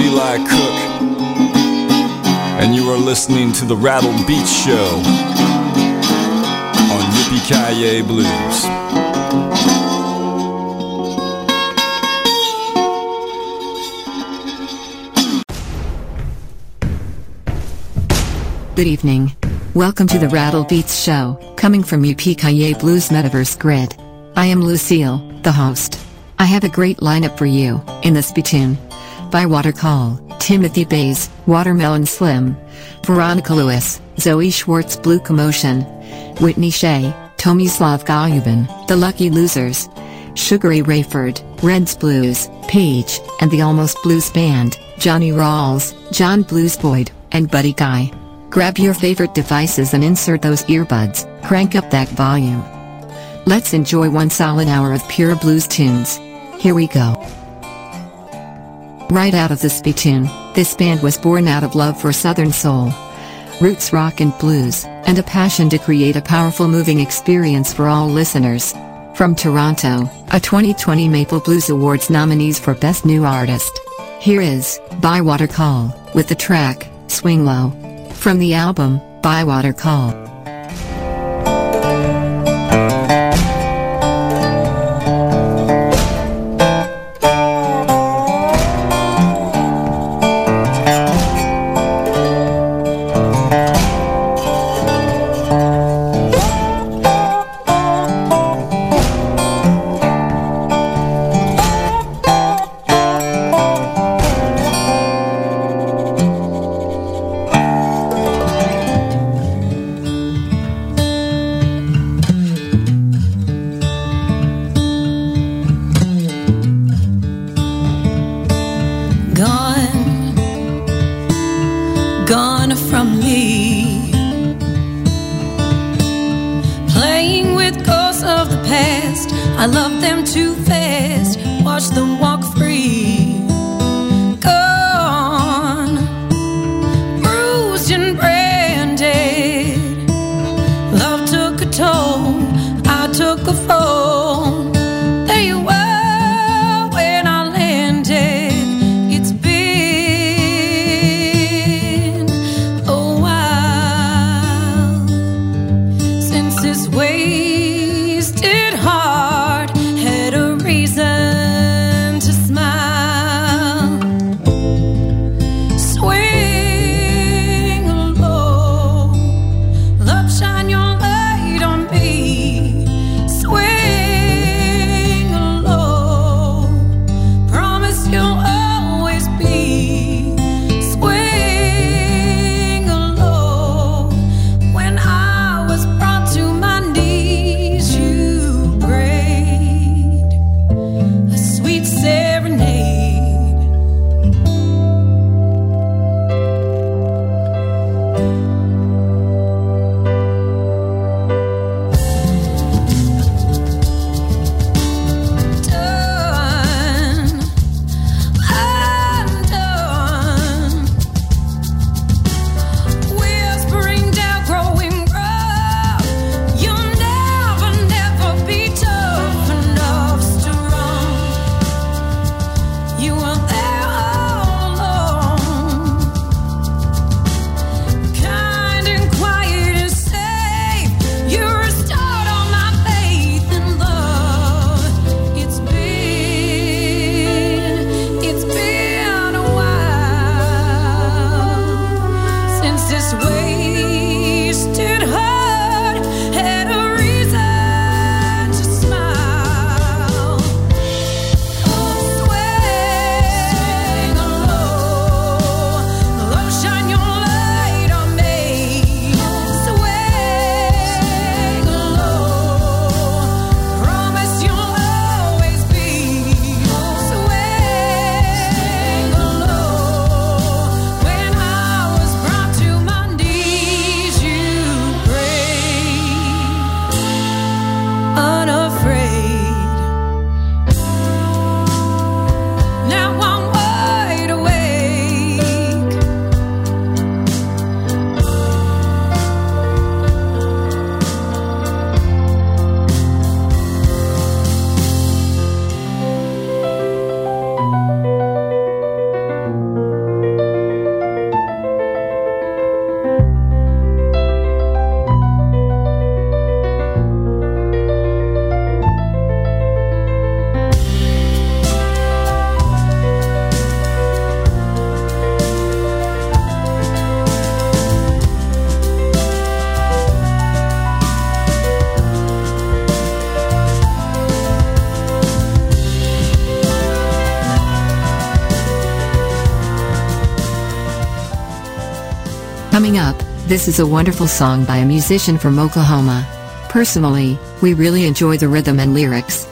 Eli Cook, and you are listening to the Rattled Beats Show on Yippee Kaye Blues. Good evening. Welcome to the Rattled Beats Show, coming from Yippee Blues Metaverse Grid. I am Lucille, the host. I have a great lineup for you, in this tune. Bywater Call, Timothy Bays, Watermelon Slim, Veronica Lewis, Zoe Schwarz Blue Commotion, Whitney Shay, Tomislav Golyubin, The Lucky Losers, Sugaray Rayford, Reds Blues, Paige, and the Almost Blues Band, Johnny Rawls, John Blues Boyd, and Buddy Guy. Grab your favorite devices and insert those earbuds, crank up that volume. Let's enjoy one solid hour of pure blues tunes. Here we go. Right out of the spittoon, this band was born out of love for Southern soul, roots rock and blues, and a passion to create a powerful moving experience for all listeners. From Toronto, a 2020 Maple Blues Awards nominees for Best New Artist. Here is Bywater Call with the track Swing Low from the album Bywater Call. You this is a wonderful song by a musician from Oklahoma. Personally, we really enjoy the rhythm and lyrics.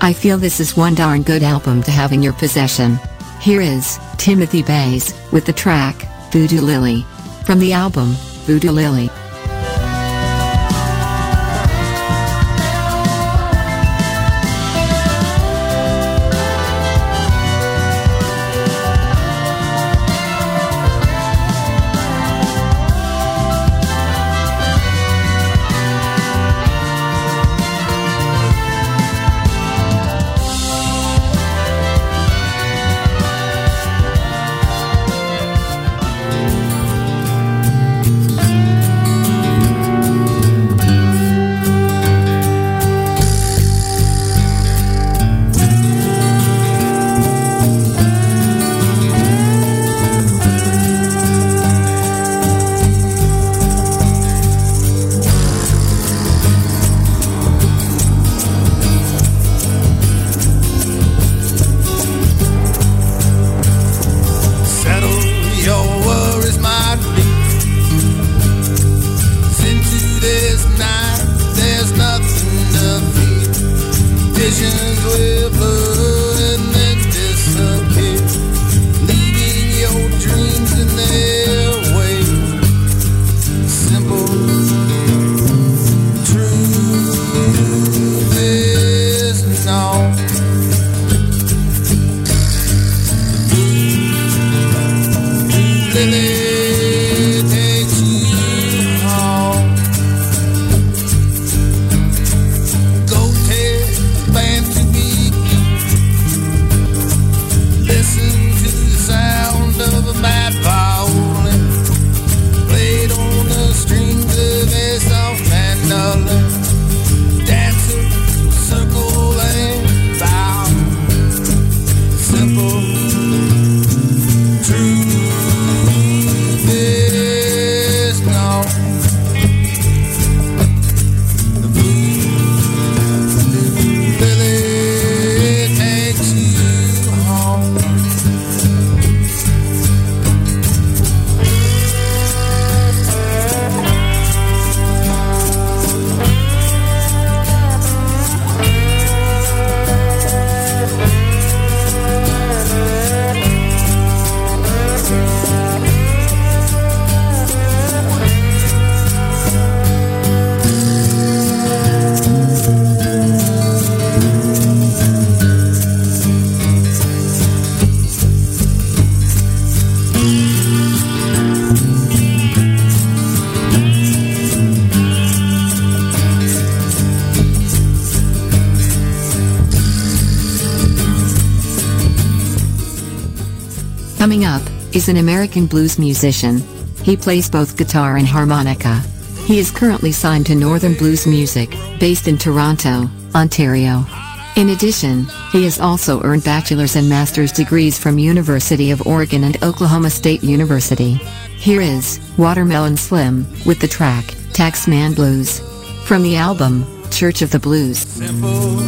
I feel this is one darn good album to have in your possession. Here is Timothy Bays with the track Voodoo Lily from the album Voodoo Lily. An American blues musician. He plays both guitar and harmonica. He is currently signed to Northern Blues Music, based in Toronto, Ontario. In addition, he has also earned bachelor's and master's degrees from University of Oregon and Oklahoma State University. Here is Watermelon Slim with the track Taxman Blues from the album Church of the Blues. Simple,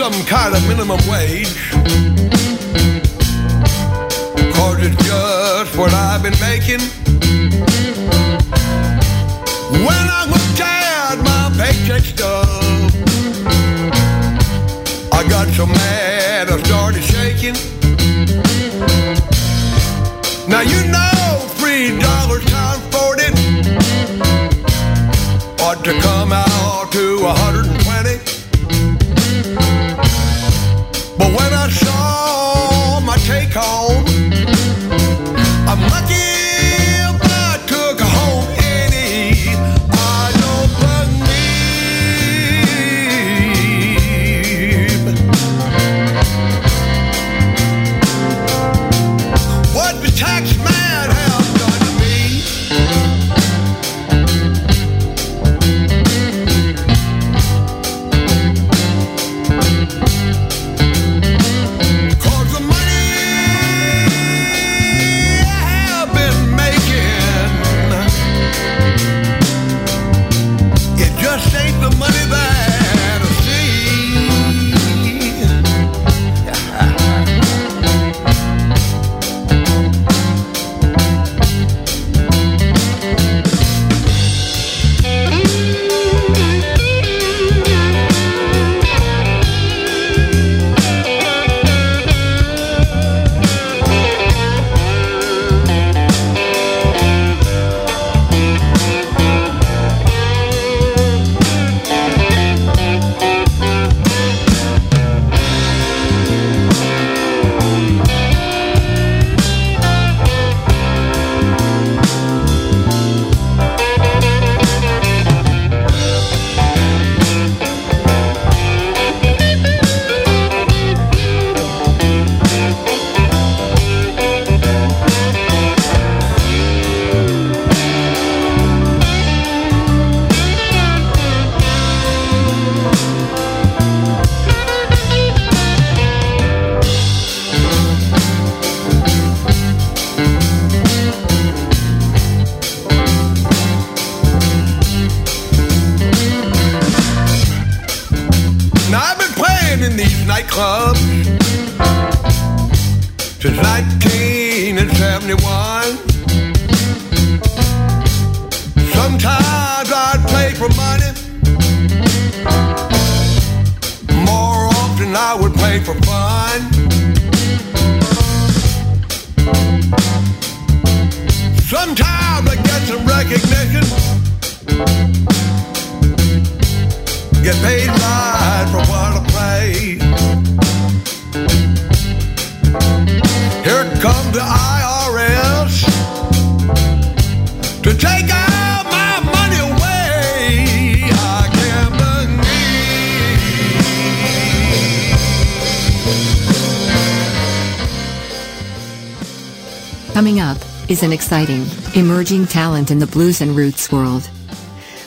some kind of minimum wage. Cause it's just what I've been making. When I was tired, my paycheck stub, I got so mad I started shaking. Now you know three dollars times forty ought to come out. in the blues and roots world.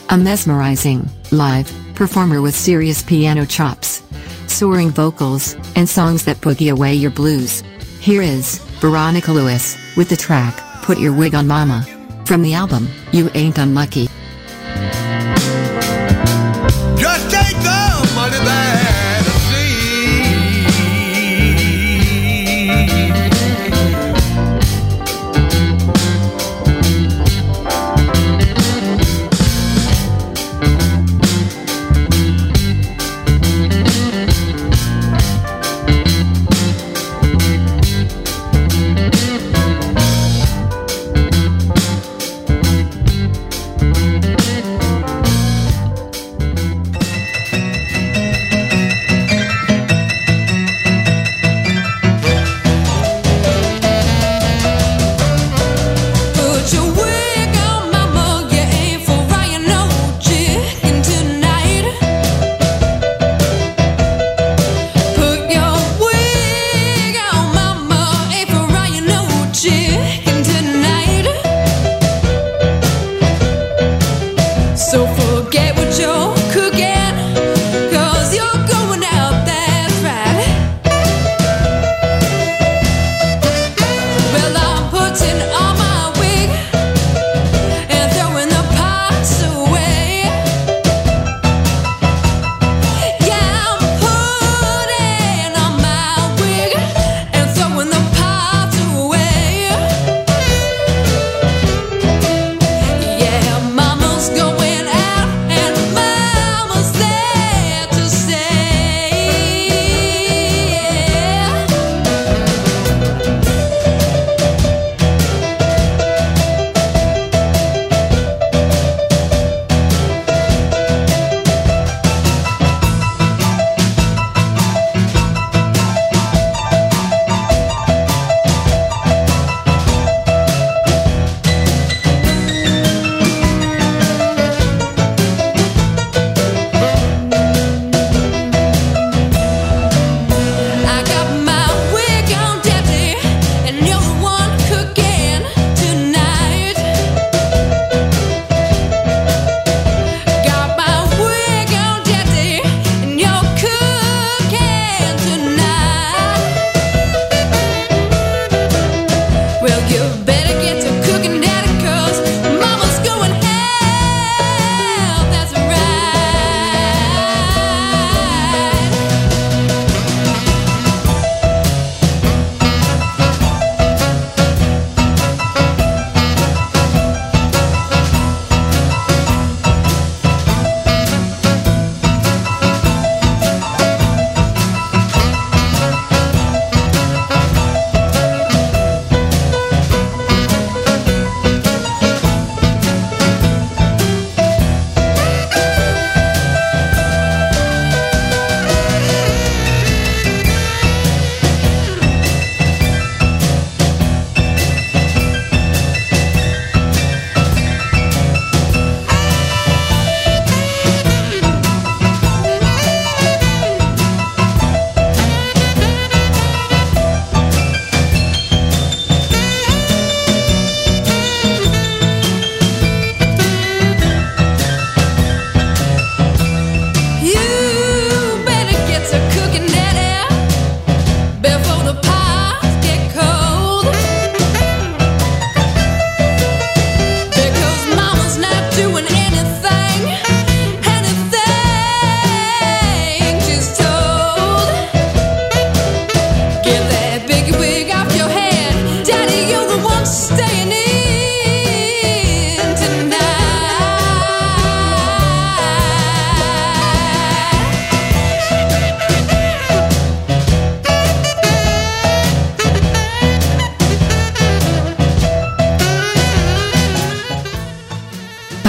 A mesmerizing, live, performer with serious piano chops, soaring vocals, and songs that boogie away your blues. Here is Veronica Lewis with the track, Put Your Wig on Mama. From the album, You Ain't Unlucky.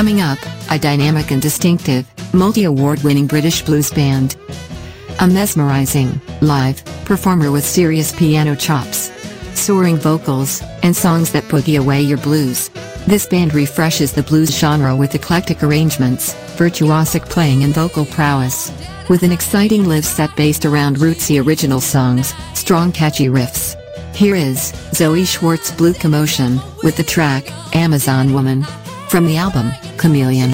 A dynamic and distinctive, multi-award winning British blues band. A mesmerizing, live, performer with serious piano chops, soaring vocals, and songs that boogie away your blues. This band refreshes the blues genre with eclectic arrangements, virtuosic playing and vocal prowess. With an exciting live set based around rootsy original songs, strong catchy riffs. Here is Zoe Schwarz Blue Commotion with the track Amazon Woman from the album Chameleon.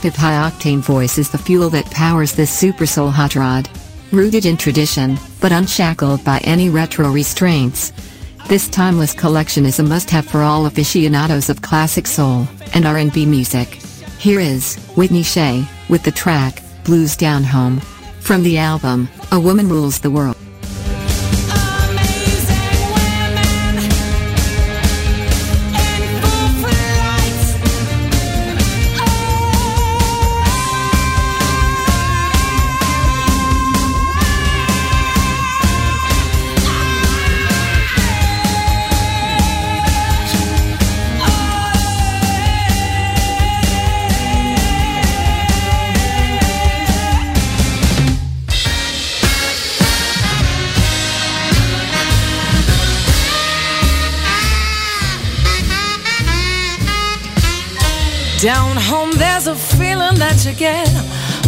Distinctive high-octane voice is the fuel that powers this super soul hot rod. Rooted in tradition, but unshackled by any retro restraints. This timeless collection is a must-have for all aficionados of classic soul and R&B music. Here is Whitney Shay with the track Blues Down Home from the album A Woman Rules the World. Down home, there's a feeling that you get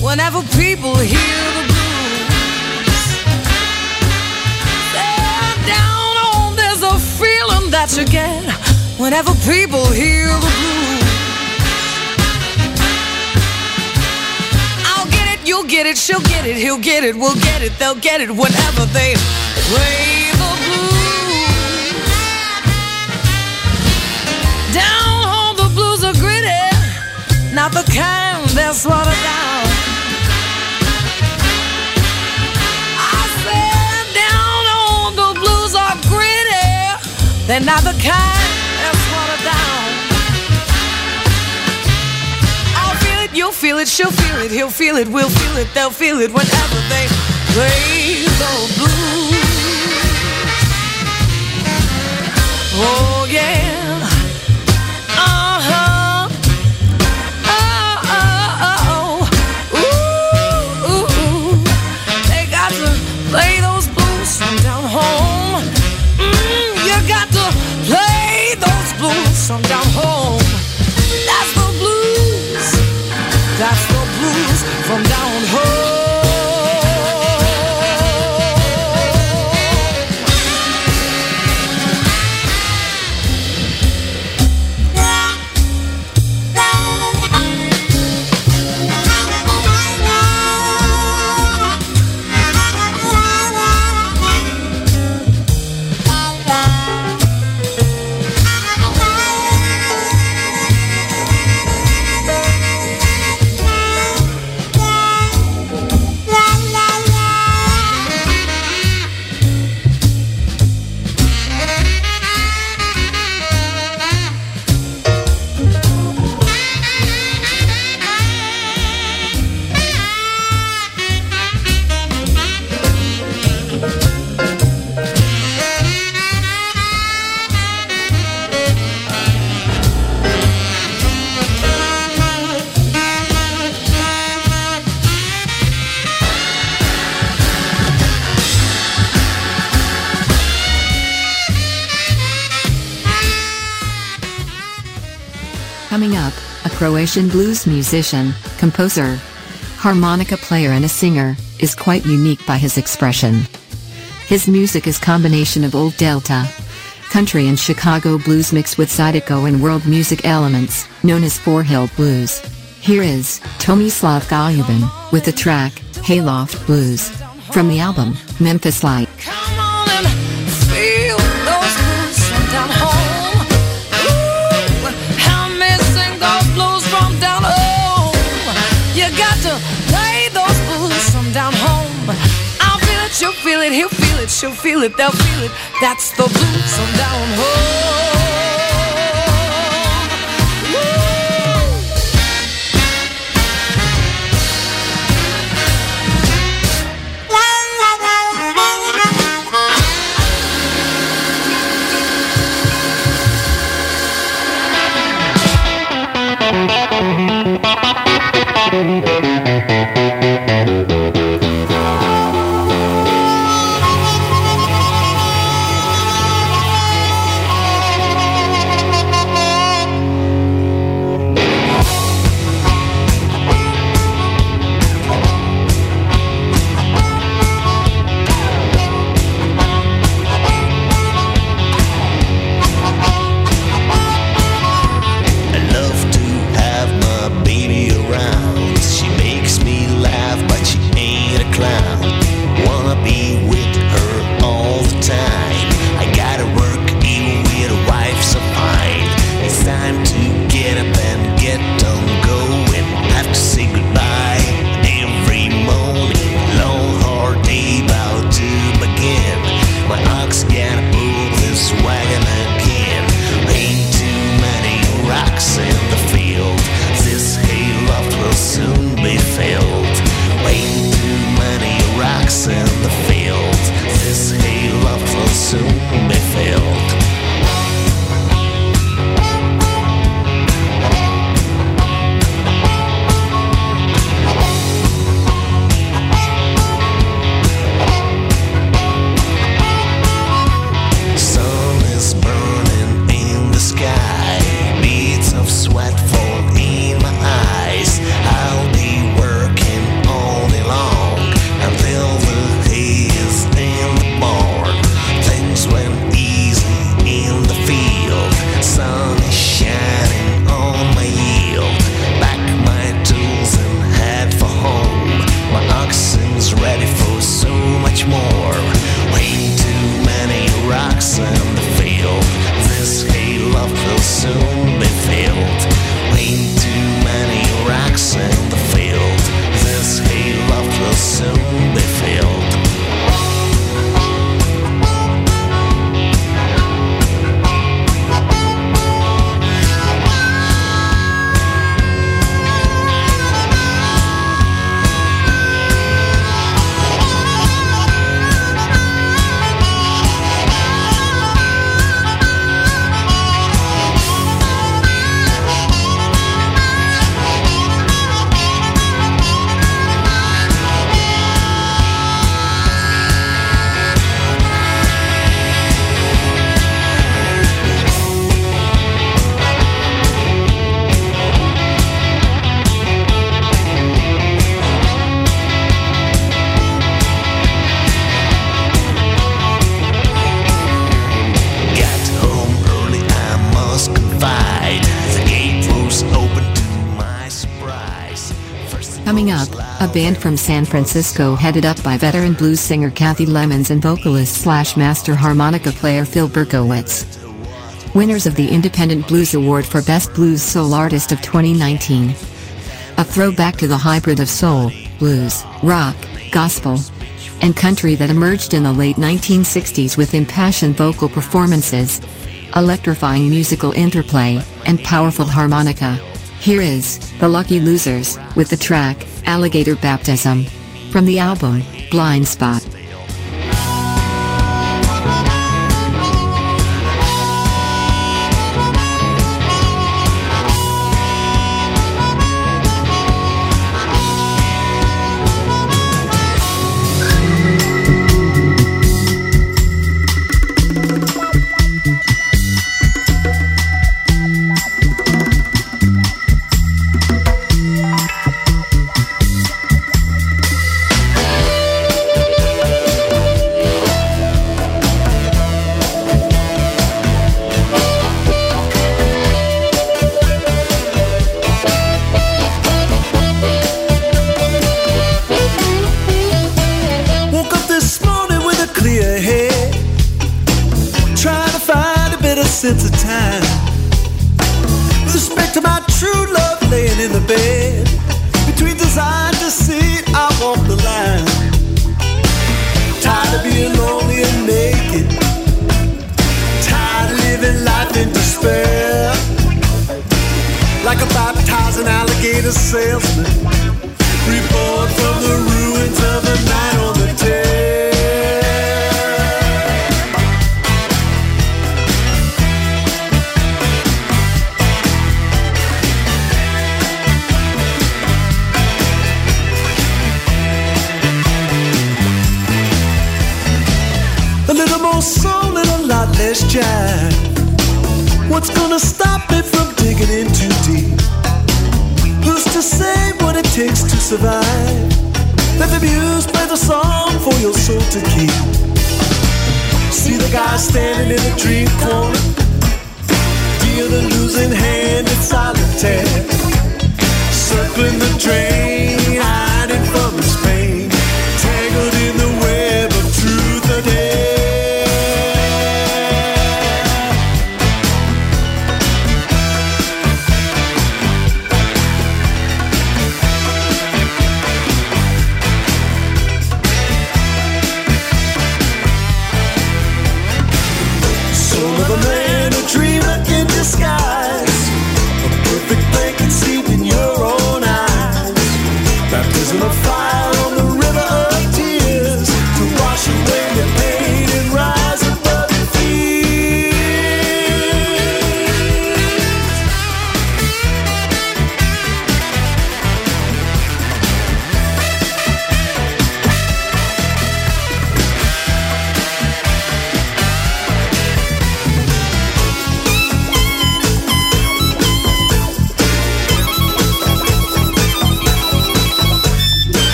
whenever people hear the blues. Down home, there's a feeling that you get whenever people hear the blues. I'll get it, you'll get it, she'll get it, he'll get it, we'll get it, they'll get it whenever they play not the kind that's watered down. I said down on the blues are gritty. They're not the kind that's watered down. I'll feel it, you'll feel it, she'll feel it, he'll feel it, we'll feel it, they'll feel it whenever they play the blues. Oh yeah. Croatian blues musician, composer, harmonica player and a singer, is quite unique by his expression. His music is combination of old Delta, country and Chicago blues mixed with Zydeco and world music elements, known as Four Hill Blues. Here is Tomislav Goljubin with the track Hayloft Blues from the album Memphis Light. Feel it, they'll feel it. That's the blues from down home. Band from San Francisco headed up by veteran blues singer Cathy Lemons and vocalist slash master harmonica player Phil Berkowitz. Winners of the Independent Blues Award for Best Blues Soul Artist of 2019. A throwback to the hybrid of soul, blues, rock, gospel, and country that emerged in the late 1960s with impassioned vocal performances, electrifying musical interplay, and powerful harmonica. Here is The Lucky Losers with the track Alligator Baptism from the album Blind Spot. Of man, a dreamer in disguise.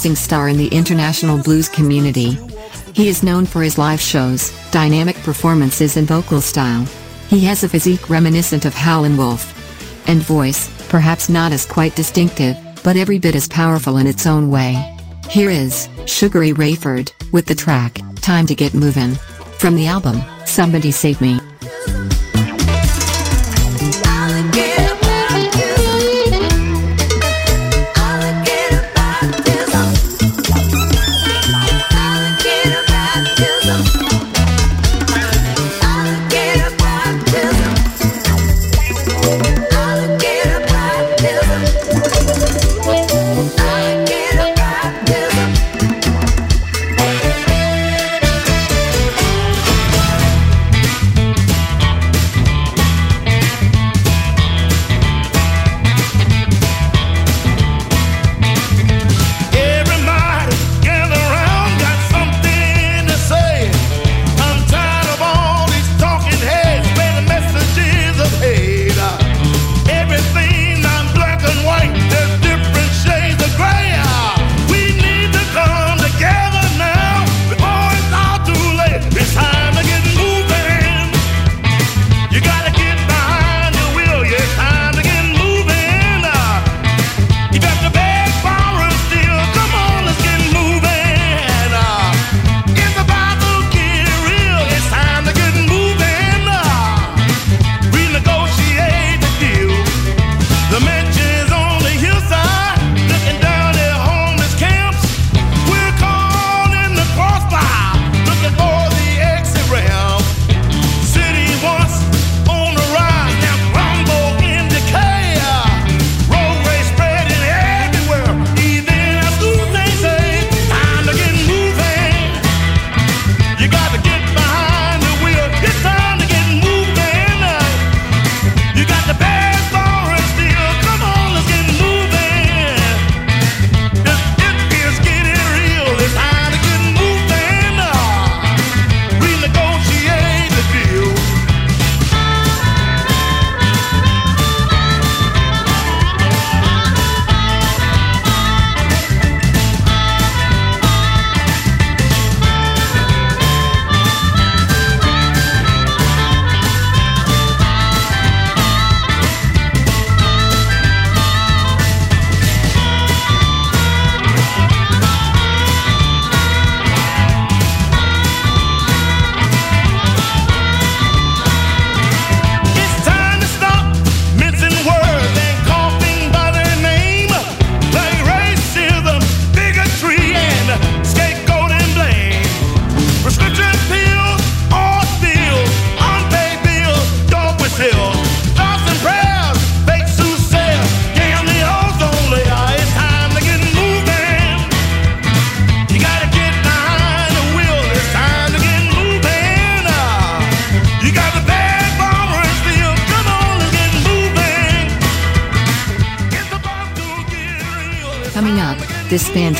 Rising star in the international blues community. He is known for his live shows, dynamic performances and vocal style. He has a physique reminiscent of Howlin' Wolf. And voice, perhaps not as quite distinctive, but every bit as powerful in its own way. Here is Sugaray Rayford with the track Time to Get Movin' from the album Somebody Save Me.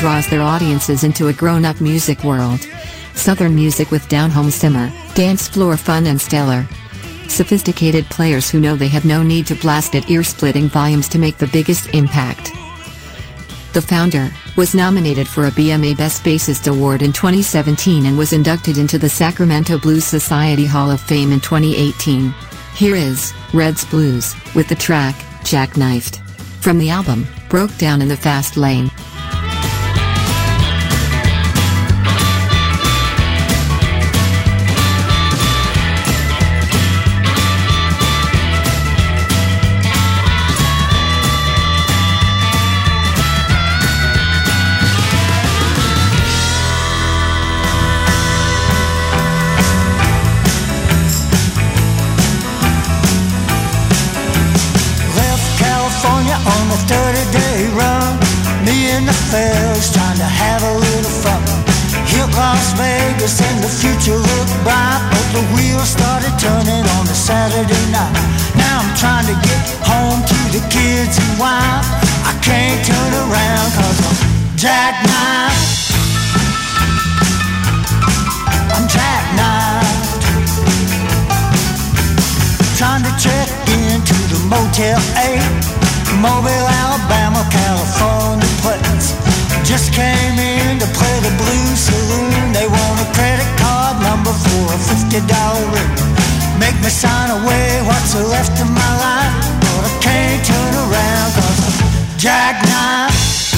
Draws their audiences into a grown-up music world. Southern music with down-home simmer, dance floor fun and stellar. Sophisticated players who know they have no need to blast at ear-splitting volumes to make the biggest impact. The founder was nominated for a BMA Best Bassist Award in 2017 and was inducted into the Sacramento Blues Society Hall of Fame in 2018. Here is Red's Blues with the track Jackknifed from the album Broke Down in the Fast Lane. Las Vegas and the future looked bright, but the wheels started turning on a Saturday night. Now I'm trying to get home to the kids and wife. I can't turn around cause I'm jackknifed. I'm jackknifed trying to check into the Motel 8 Mobile, Alabama, California place Just came in to play the blues saloon. They want a credit card number for a $50 ring Make me sign away what's left of my life? But I can't turn around cause I'm jackknifed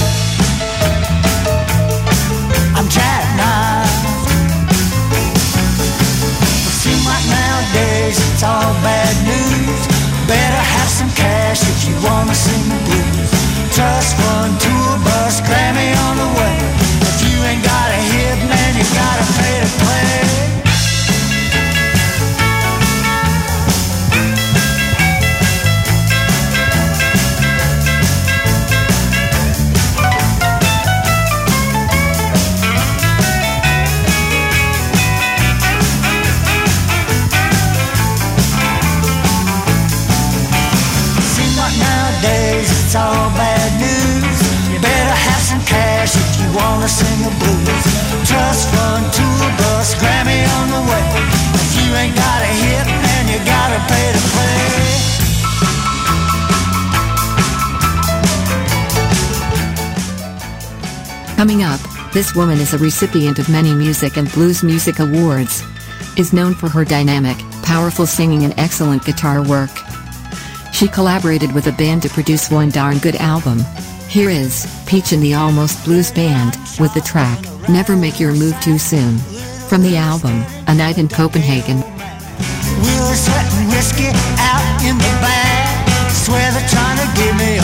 I'm jackknifed Seem like nowadays it's all bad news. Better have some cash if you wanna sing the blues. Trust fund, tour blues. Bus, Grammy on the way. If you ain't got a hit, man, you gotta pay to play. Coming up, this woman is a recipient of many music and blues music awards. Is known for her dynamic, powerful singing and excellent guitar work. She collaborated with a band to produce one darn good album. Here is Peach and the Almost Blues Band with the track Never Make Your Move Too Soon. From the album A Night in Copenhagen. We're sweating whiskey out in the bag. Swear they're trying to give me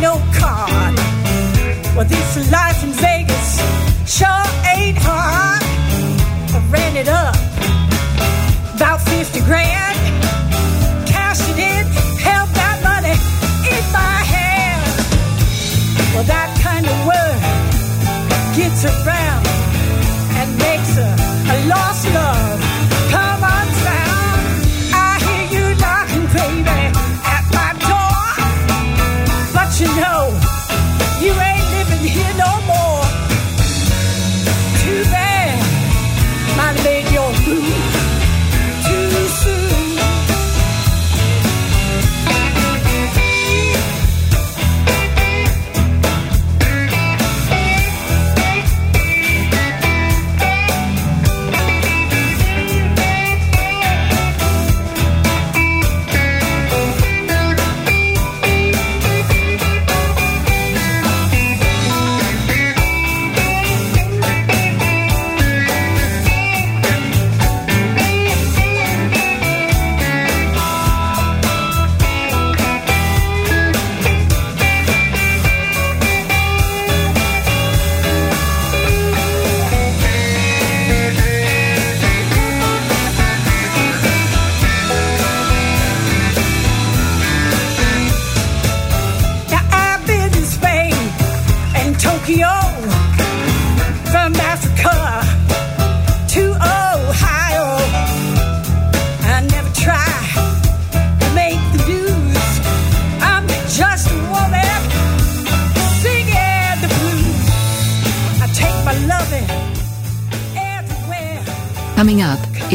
keynote card. Well, this life in Vegas sure ain't hard. I ran it up about 50 grand. Cashed it in, held that money in my hand. Well, that kind of work gets around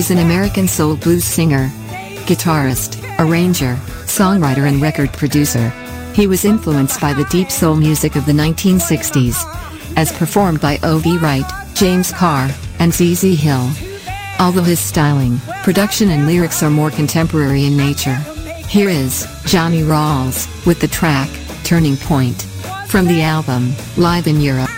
is an American soul blues singer, guitarist, arranger, songwriter, and record producer. He was influenced by the deep soul music of the 1960s, as performed by O.V. Wright, James Carr, and Z.Z. Hill. Although his styling, production, and lyrics are more contemporary in nature. Here is Johnny Rawls with the track Turning Point from the album Live in Europe.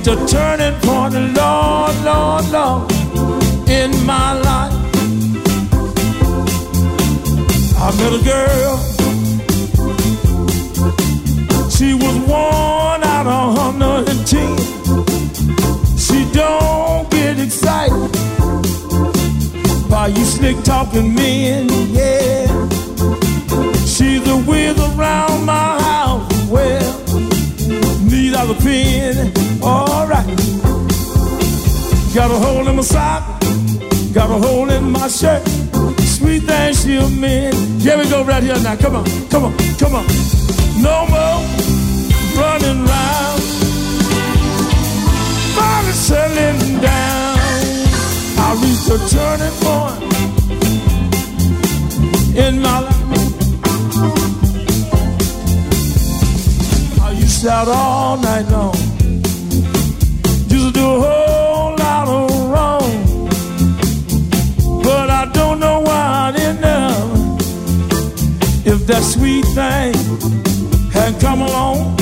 Reached a turning point, Lord, Lord, Lord, in my life. I met a girl. She was one out and ten. She don't get excited by you slick talking men, yeah. She's a whiz around my house, well, need a pen, alright. Got a hole in my sock, got a hole in my shirt. Sweet thing she'll mend. Here we go right here now. Come on, come on, come on. No more running round, finally settling down. I reached a turning point in my life. I used to out all night long, that sweet thing had come along.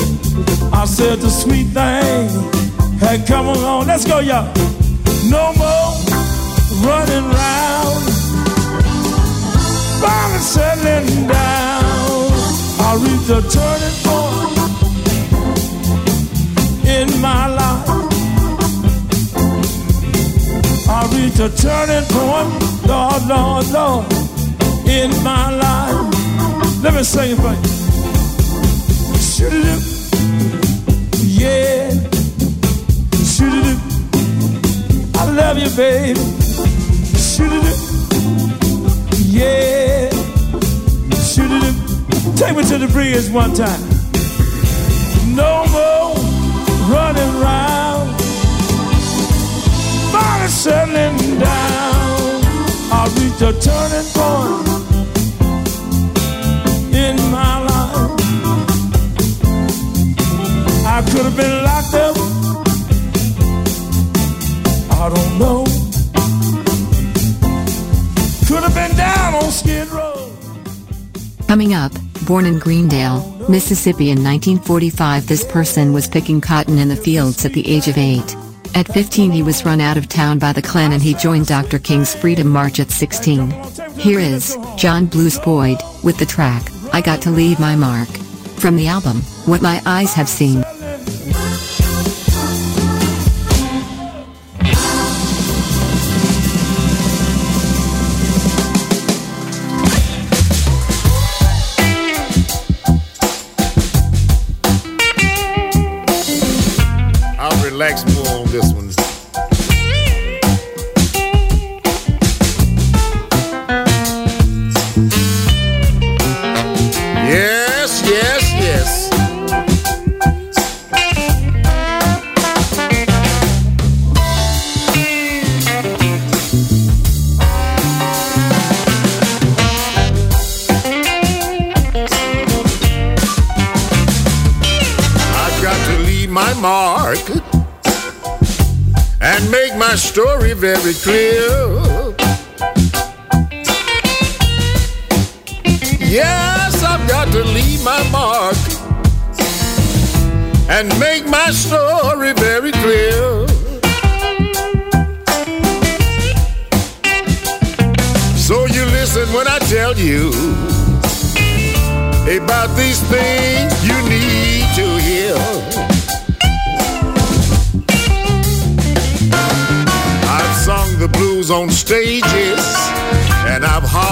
I said the sweet thing had come along. Let's go, y'all. No more running round, finally settling down. I reached a turning point in my life. I reached a turning point, Lord, Lord, Lord, in my life. Let me sing it for you. Shoot-a-doo. Yeah. Shoot-a-doo. I love you, baby. Shoot-a-doo. Yeah. Shoot-a-doo. Take me to the bridge one time. No more running round. Finally settling down. I reach a turning point I could have been locked up. I don't know. Could have been down on Skid Row. Coming up, born in Greendale, Mississippi in 1945, this person was picking cotton in the fields at the age of 8. At 15, he was run out of town by the Klan and he joined Dr. King's Freedom March at 16. Here is John Blues Boyd with the track, I Got to Leave My Mark. From the album, What My Eyes Have Seen. Relax more clear. Yes, I've got to leave my mark and make my story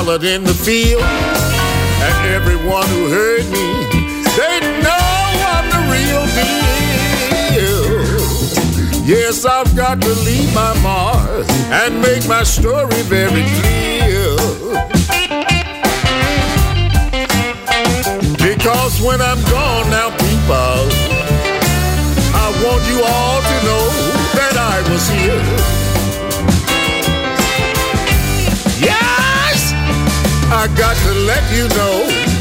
In the field. And everyone who heard me, they know I'm the real deal. Yes, I've got to leave my mark and make my story very clear. Because when I'm gone now, people, I want you all to know that I was here. I got to let you know.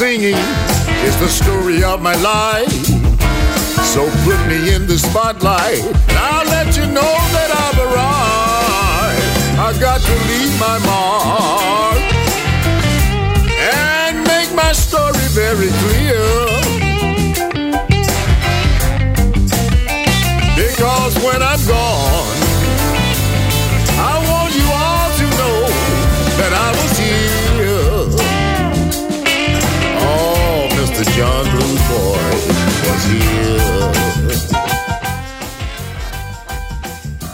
Singing is the story of my life. So put me in the spotlight, and I'll let you know that I've arrived. I've got to leave my mark and make my story very clear. Because when I'm gone,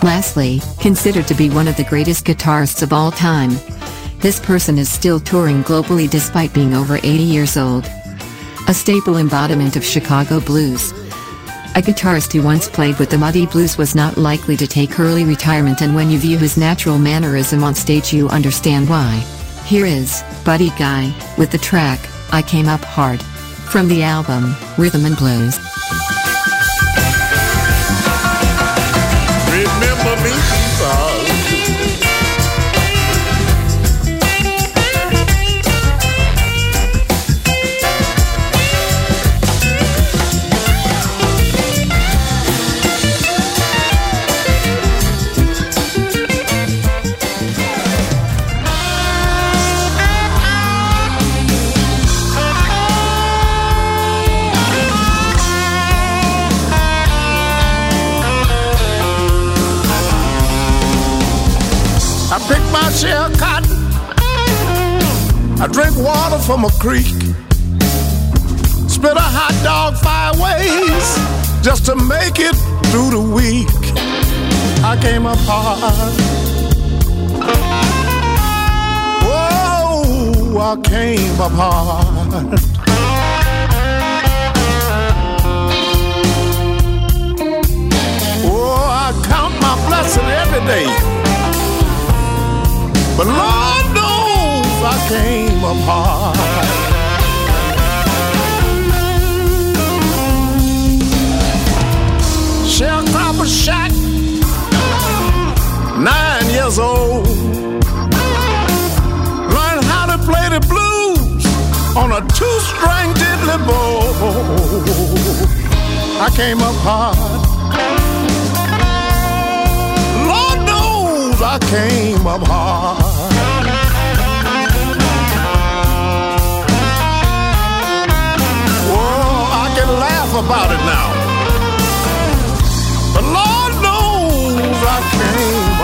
Lastly, considered to be one of the greatest guitarists of all time. This person is still touring globally despite being over 80 years old. A staple embodiment of Chicago blues. A guitarist who once played with the Muddy Blues was not likely to take early retirement and when you view his natural mannerism on stage you understand why. Here is, Buddy Guy, with the track, I Came Up Hard. From the album, Rhythm and Blues. From a creek. Spit a hot dog five ways just to make it through the week. I came up hard. Whoa, I came up hard. Oh, I count my blessing every day. But Lord came up hard. Sharecropper shack, nine years old. Learn how to play the blues on a two-string diddly bow. I came up hard. Lord knows I came up hard. About it now. But Lord knows I came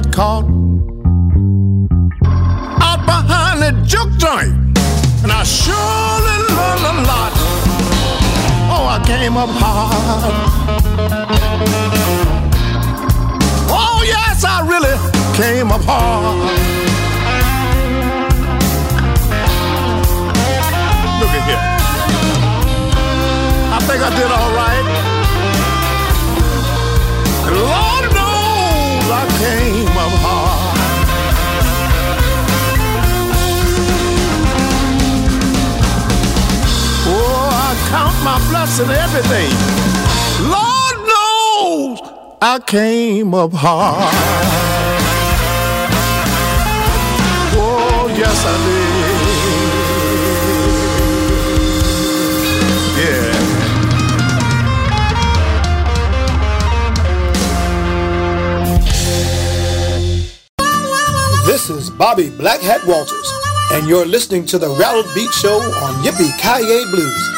got caught. Out behind the juke joint. And I surely learned a lot. Oh, I came up hard. Oh, yes, I really came up hard. Look at here. I think I did all right. Lord knows I came my blessing and everything. Lord knows I came up hard. Oh, yes, I did. Yeah. This is Bobby Black Hat Walters, and you're listening to the Rattled Beat Show on Yippee Kaye Blues.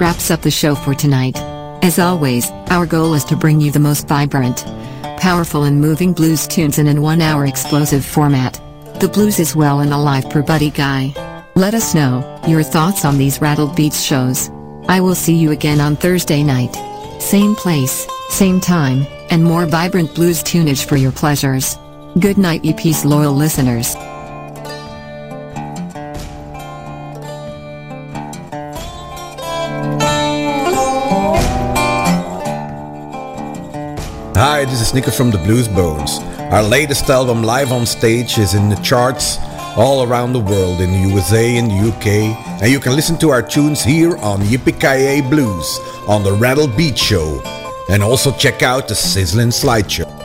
Wraps up the show for tonight. As always, our goal is to bring you the most vibrant, powerful and moving blues tunes in an one-hour explosive format. The blues is well and alive per Buddy Guy. Let us know your thoughts on these Rattled Beats shows. I will see you again on Thursday night. Same place, same time, and more vibrant blues tunage for your pleasures. Good night you peace loyal listeners. Nico from the Blues Bones. Our latest album, Live on Stage, is in the charts all around the world in the USA and the UK, and you can listen to our tunes here on Yippee Blues on the Rattle Beat Show, and also check out the Sizzling Slideshow.